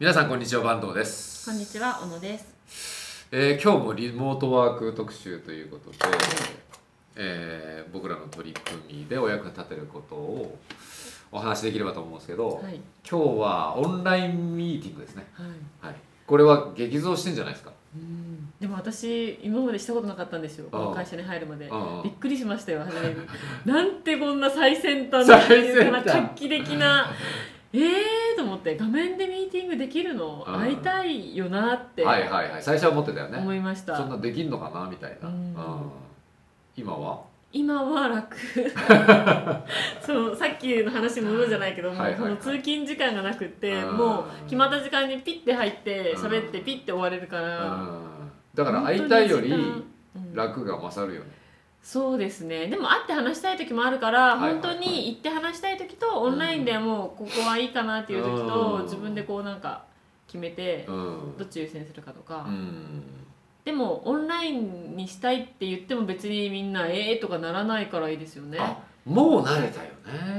皆さんこんにちは坂東です。こんにちは小野です。えー今日もリモートワーク特集ということで、えー僕らの取り組みでお役に立てることをお話しできればと思うんですけど、はい。今日はオンラインミーティングですね。はい。はい。これは激増してんじゃないですか？うん。でも私今までしたことなかったんですよ。この会社に入るまで。びっくりしましたよ初めに。なんてこんな最先端な画期的な。えーと思って画面でミーティングできるのうん。会いたいよなってはいはいはい。最初は思ってたよね。思いました。そんなできんのかなみたいな、うん。うん。今は？今は楽。そうさっきの話に戻るじゃないけども、はいはいはい。その通勤時間がなくってうん。もう決まった時間にピッて入ってうん。喋ってピッて終われるから、うん。だから会いたいより楽が勝るよね、そうですね。でも会って話したい時もあるから、はいはいはい。本当に行って話したい時とオンラインではもうここはいいかなっていう時と、うん。自分でこうなんか決めて、うん。どっち優先するかとか、うん。でもオンラインにしたいって言っても別にみんな「ええー」とかならないからいいですよね。あもう慣れたよ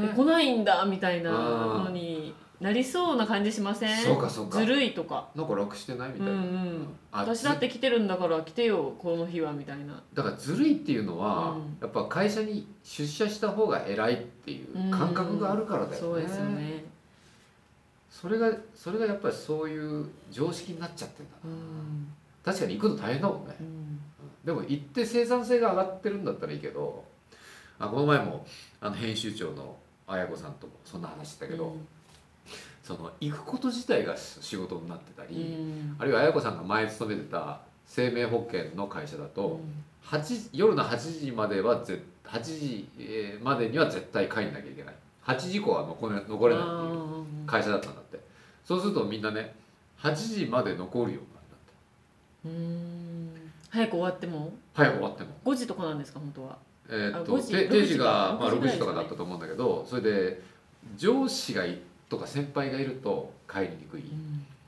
ね。で来ないんだみたいなのになりそうな感じしません？そうかそうか。ずるいとか。なんか楽してないみたいな、うんうん、あ私だって来てるんだから来てよこの日はみたいな。だからずるいっていうのは、うん。やっぱ会社に出社した方が偉いっていう感覚があるからだよね、そうですよね。それがそれがやっぱりそういう常識になっちゃってんだうな、ん。確かに行くの大変だもんね。うん。でも行って生産性が上がってるんだったらいいけどあこの前もあの編集長の綾子さんともそんな話したけど、その行くこと自体が仕事になってたうり、ん。あるいは綾子さんが前勤めてた生命保険の会社だと、うん。8夜の8時まではぜ8時えーまでには絶対帰んなきゃいけない。8時以降は残れ残れないっていう会社だったんだって。そうするとみんなね8時まで残るようになってうん。早く終わっても？早く終わっても。5時とかなんですか本当は？えーっあ5時とて6定時が、まあ、6時ぐ6らいですかね時とかだったと思うんだけどそれで上司がいとか先輩がいると帰りにくい。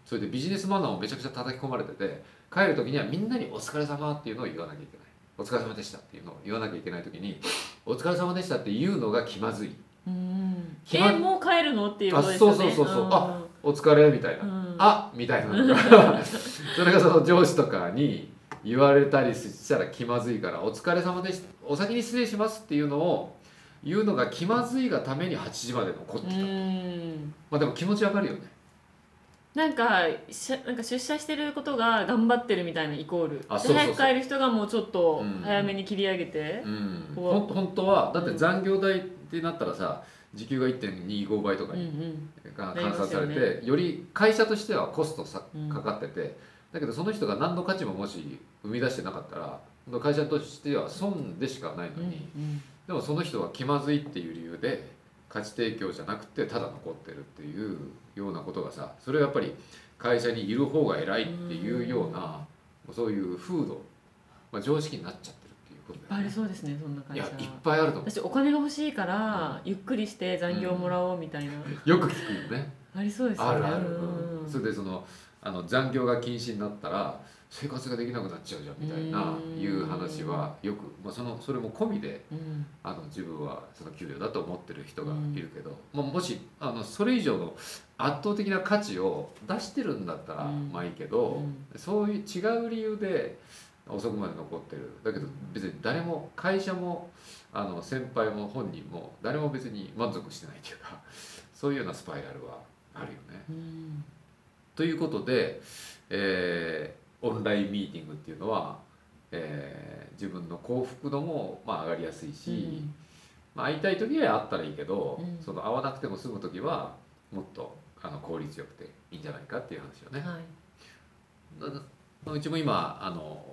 それでビジネスマナーもめちゃくちゃ叩き込まれてて帰る時にはみんなに「お疲れ様っていうのを言わなきゃいけない「お疲れ様でした」っていうのを言わなきゃいけない時に「お疲れ様でした」って言うのが気まずい。うん。えもう帰るのっていうことですよね。あそうそうそうそう。うん。あ「お疲れ」みたいな。うん。あみたいな それがその上司とかに言われたりしたら気まずいから「お疲れ様でした。お先に失礼します」っていうのを言うのが気まずいがために8時まで残ってた、うん。まあでも気持ちわかるよね。なんかしゃなんか出社してることが頑張ってるみたいなイコール。であそうそうそう。早く帰る人がもうちょっとうん。早めに切り上げてう、ん。ほん本当はだって残業代ってなったらさ時給が1.25倍とかうんうにん。が換算されてより会社としてはコストさうん。かかっててだけどその人が何の価値ももし生み出してなかったら会社としては損でしかないのうんに、でもその人は気まずいっていう理由で価値提供じゃなくてただ残ってるっていうようなことがさそれはやっぱり会社にいる方が偉いっていうようなそういう風土、まあ、常識になっちゃってるっていうこといっぱいあだよね。りそうですねそんない会社やいっぱいあると思私お金が欲しいからゆっくりして残業もらおうみたいな、うよく聞くよね。ありそうですよね。あるある、うん。それでそのあの残業が禁止になったら生活ができなくなっちゃうじゃんみたいなうん。いう話はよく、まあ、そのそれも込みでうん。あの自分はその給料だと思ってる人がいるけど、まあ、もしあのそれ以上の圧倒的な価値を出してるんだったらうん。まあいいけど、うん。そういう違う理由で遅くまで残ってる。だけど別に誰も会社もあの先輩も本人も誰も別に満足してないというか そういうようなスパイラルはあるよね。うん。ということで、えーオンラインミーティングっていうのは、えー自分の幸福度も、まあ、上がりやすいし、まあ、会いたい時は会ったらいいけど、うん。その会わなくても済む時はもっとあの効率よくていいんじゃないかっていう話をね。はい。なうちも今あの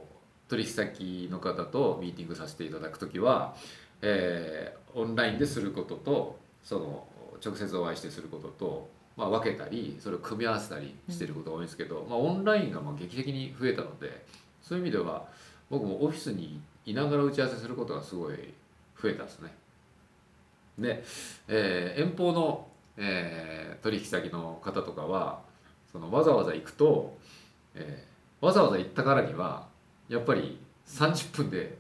取引先の方とミーティングさせていただく時は、えーオンラインですることとその直接お会いしてすることと、まあ、分けたりそれを組み合わせたりしてることが多いんですけど、まあ、オンラインがまあ劇的に増えたのでそういう意味では僕もオフィスにいながら打ち合わせすることがすごい増えたんですね。で、えー遠方の、えー取引先の方とかはそのわざわざ行くと、えーわざわざ行ったからにはやっぱり30分で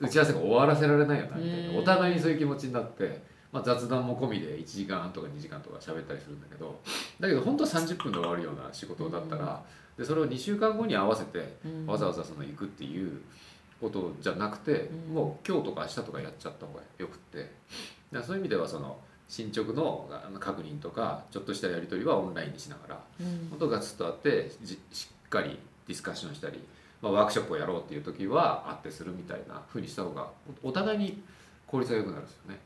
打ち合わせが終わらせられないよなみたいなうんお互いにそういう気持ちになって、まあ、雑談も込みで1時間半とか2時間とか喋ったりするんだけどだけど本当は30分で終わるような仕事だったら、でそれを2週間後に合わせてうん。わざわざその行くっていうことじゃなくて、うん。もう今日とか明日とかやっちゃった方がよくって。だそういう意味ではその進捗の確認とかちょっとしたやり取りはオンラインにしながらうん。本当ガツッとあってじしっかりディスカッションしたり、まあ、ワークショップをやろうっていう時は会ってするみたいな風にした方がおお互いに効率が良くなるんですよね。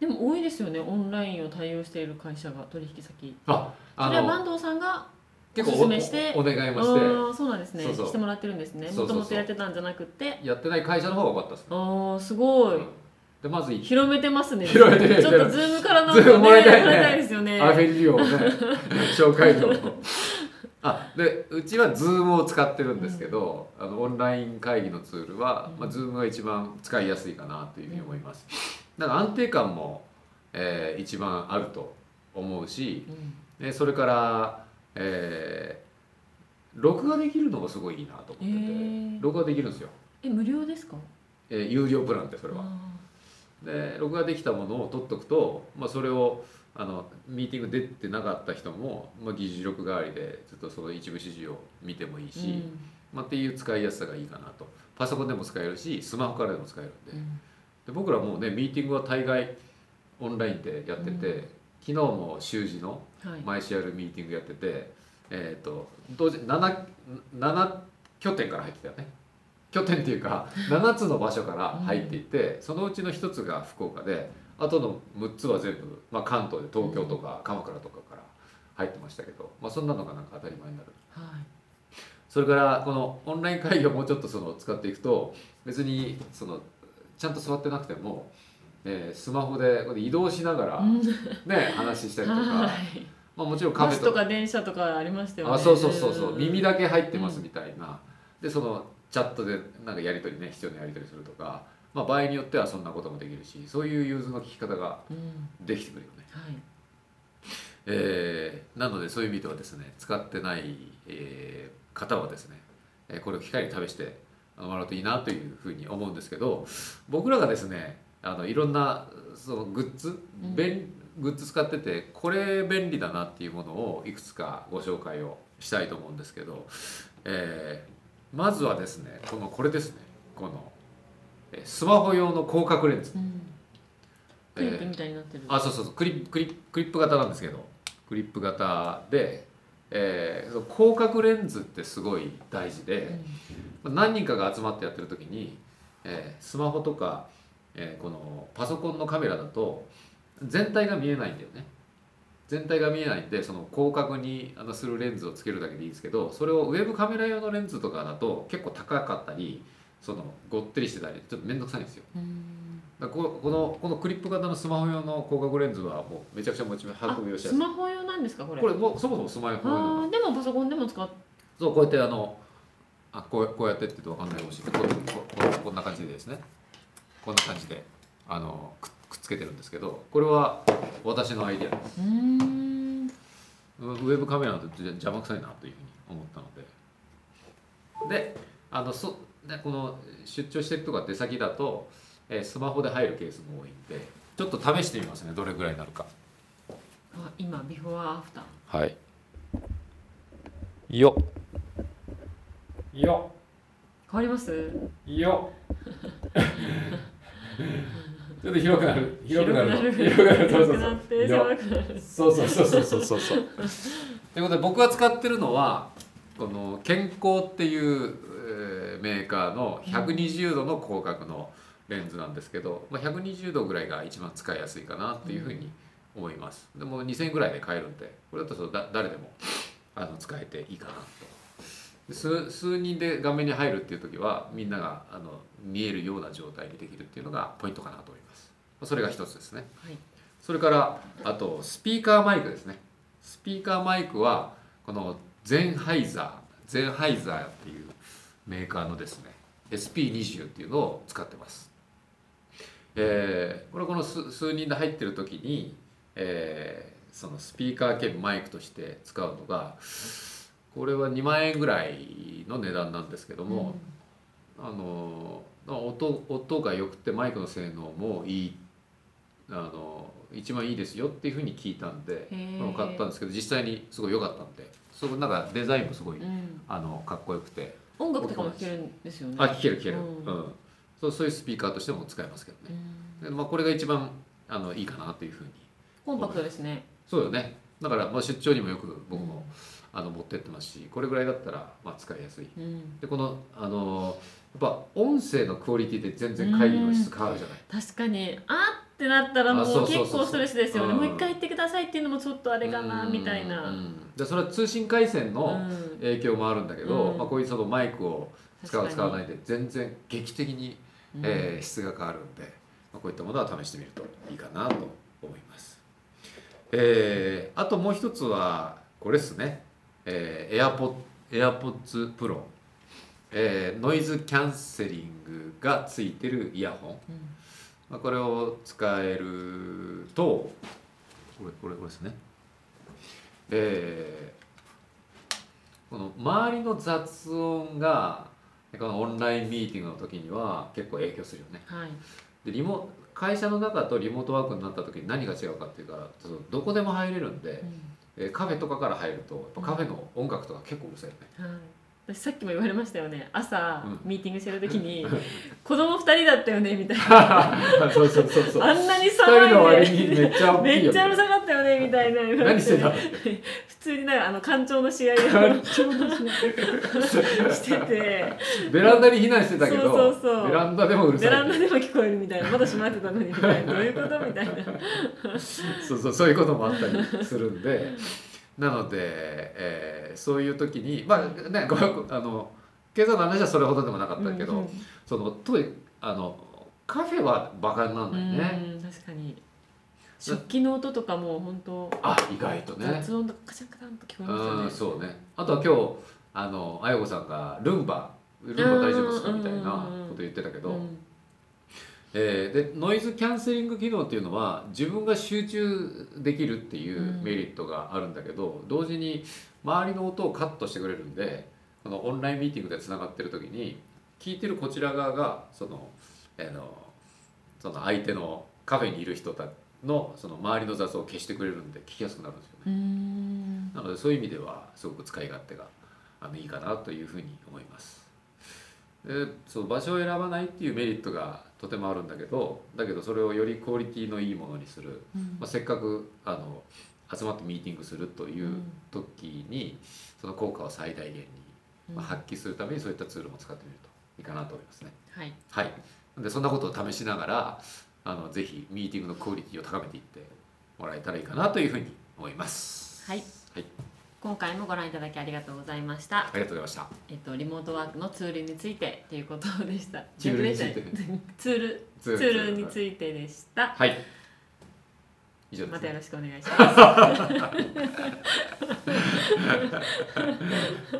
でも多いですよねオンラインを対応している会社が取引先。あそれは坂東さんが結構おすすめしておお願いもして。ああそうなんですね。してもらってるんですね。もともとやってたんじゃなくて。やってない会社の方が多かったですね。ああすごい。でまず一広めてますね。広めてるちょっと Zoom からの Zoom もらいたいね。いたいですよね。アフィリををね紹介料 あでうちは Zoom を使ってるんですけど、あのオンライン会議のツールは、まあ、Zoom が一番使いやすいかなというふうに思いますだから安定感も、えー一番あると思うしうん。でそれから、えー録画できるのもすごいいいなと思ってて、へー。録画できるんですよ、え無料ですか？えー有料プランってそれは。あで録画できたものを取っとくと、まあ、それをあのミーティング出てなかった人も、まあ、議事録代わりでちょっとその一部始終を見てもいいーし、まあ、っていう使いやすさがいいかなと。パソコンでも使えるしスマホからでも使えるんで。うんうんで僕らもうねミーティングは大概オンラインでやってて、うん。昨日も習字のはい。毎週やるミーティングやってて、えー、と同時 7, 7拠点から入ってたよね。拠点っていうか 7つの場所から入っていて、そのうちの1つが福岡であとの6つは全部、まあ、関東で東京とか鎌倉とかから入ってましたけど、まあ、そんなのがなんか当たり前になる。はい。それからこのオンライン会議をもうちょっとその使っていくと別にそのちゃんと座ってなくても、えースマホで移動しながら、うん。ね、話したりとか、はい。まあ、もちろんカバフェとか。スとか電車とかありましたよね。あそうそうそうそう。耳だだけ入ってますみたいな、でそのチャットでなんかやり取りね必要なやり取りするとか、まあ、場合によってはそんなこともできるしそういう融通の聞き方がうん。できてくるよね、はい。えーなのでそういう意味ではですね使ってない、えー方はですねえーこれを機会に試してもらうといいなというふうに思うんですけど僕らがですねあのいろんなそのグッズ、うん。便グッズ使っててこれ便利だなっていうものをいくつかご紹介をしたいと思うんですけど、えーまずはですねこのこれですね。このえースマホ用の広角レンズ、うん。クリップみたいになってる。あそうそうそう。クリップクリクリップ型なんですけど。クリップ型で、えー広角レンズってすごい大事で、何人かが集まってやってる時に、えースマホとか、えーこのパソコンのカメラだと全体が見えないんだよね。全体が見えないんでその広角にあのするレンズをつけるだけでいいんですけどそれをウェブカメラ用のレンズとかだと結構高かったりそのごってりしてたりちょっと面倒くさいんですよ。うん。だここのこのクリップ型のスマホ用の広角レンズはもうめちゃくちゃ持ち運びをしやすい。スマホ用なんですかこれ？これもうそもそもスマホ用でもパソコンでも使っそうこうやってあのあこうこうやってって言うと分かんないかもしれない。こうこうこんな感じでですね。こんな感じであのくくっつけてるんですけどこれは私のアイデアです。うーん。ウェブカメラだと邪魔くさいなというふうに思ったので。であのそでこの出張してるとか出先だと、えースマホで入るケースも多いんでちょっと試してみますね。どれぐらいになるか。あ今ビフォーアフター。はい。よよ。変わります？よ。ちょっと広くなる。広くなるの広広くなる。そうそうそう。そうそうそうそうそうそうそう。ということで僕が使ってるのはこの健康っていう、えーメーカーの120度の広角のレンズなんですけど、まあ、120度ぐらいが一番使いやすいかなっていうふうに思います、でも2000円ぐらいで買えるんでこれだとそうだ誰でもあの使えていいかなと。で数数人で画面に入るっていう時はみんながあの見えるような状態にできるっていうのがポイントかなと思います。それが一つですね。はい。それからあとスピーカーマイクですね。スピーカーマイクはこのゼンハイザーゼンハイザーっていうメーカーのですね SP20 っていうのを使ってます、えーこれこの数数人で入ってる時に、えーそのスピーカー兼マイクとして使うのがこれは2万円ぐらいの値段なんですけども、あの音音が良くてマイクの性能もいいあの一番いいですよっていうふうに聞いたんで買ったんですけど実際にすごい良かったんでそこなんかデザインもすごい、うん、あのかっこよくて。音楽とかも聴けるんですよね。あ聴ける聴ける、ううん。んそうそういうスピーカーとしても使えますけどうね、ん。でまあ、これが一番あのいいかなというふうに。コンパクトですね。そうよね。だからまあ出張にもよく僕も、あの持ってってますしこれぐらいだったらまあ使いやすい。うん。でこのあのやっぱ音声のクオリティで全然会議の質変わるじゃない。確かに。あーってなったらもう結構ストレスですよね。うん。もう一回言ってくださいっていうのもちょっとあれかなみたいな。うん。うんでそれは通信回線うのん。影響もあるんだけど、うん。まあ、こういうそのマイクを使う使わないで全然劇的に、うん。えー質が変わるんで、まあ、こういったものは試してみるといいかなと思います、えーあともう一つはこれですね、えー、AirPod AirPods Pro、えーノイズキャンセリングがついてるイヤホン、うん。まあ、これを使えるとこれこれこれですね。えーこの周りの雑音がこのオンラインミーティングの時には結構影響するよね。はい。でリモ会社の中とリモートワークになった時に何が違うかっていうかそのどこでも入れるんで、えーカフェとかから入るとやっぱカフェの音楽とか結構うるさいよね、はい私さっきも言われましたよね。朝、うん。ミーティングしてる時に子供二人だったよねみたいな。そうそうそうそう。あんなに騒いでに。めっちゃうるさかったよねみたいな何してた通になんかあの館長の試合をしてて。ベランダに避難してたけどそうそうそう。ベランダでもうるさい。ベランダでも聞こえるみたいな。まだ閉まってたのにみたいな。どういうことみたいな。そうそうそういうこともあったりするんで。なので、えーそういう時にまあねごあの経済の話はそれほどでもなかったけど、うんうんそのとあのカフェはバカにならないね、うん確かに食器の音とかも本当あ意外とね。雑音とかカチャンカチャンと聞こえますよね。うんそうね。あとは今日あのあやこさんがルンバルンバ大丈夫ですか？うんみたいなこと言ってたけど、うん。えーでノイズキャンセリング機能っていうのは自分が集中できるっていうメリットがあるんだけど、同時に周りの音をカットしてくれるんでこのオンラインミーティングでつながってる時に聞いてるこちら側がその,、えーのその相手のカフェにいる人たのその周りの雑音を消してくれるんで聞きやすくなるんですよね。うん。なのでそういう意味ではすごく使い勝手があのいいかなというふうに思います。でそう場所を選ばないっていうメリットがとてもあるんだけどだけどそれをよりクオリティのいいものにする、うん。まあ、せっかくあの集まってミーティングするという時にその効果を最大限に、まあ、発揮するためにそういったツールも使ってみるといいかなと思いますね。はい。はい、でそんなことを試しながらあのぜひミーティングのクオリティを高めていってもらえたらいいかなというふうに思います。はいはい今回もご覧いただきありがとうございましたありがとうございました。えっと、リモートワークのツールについてということでした。ツールについてツール、ツツールについてでした。はい。以上です、またよろしくお願いします。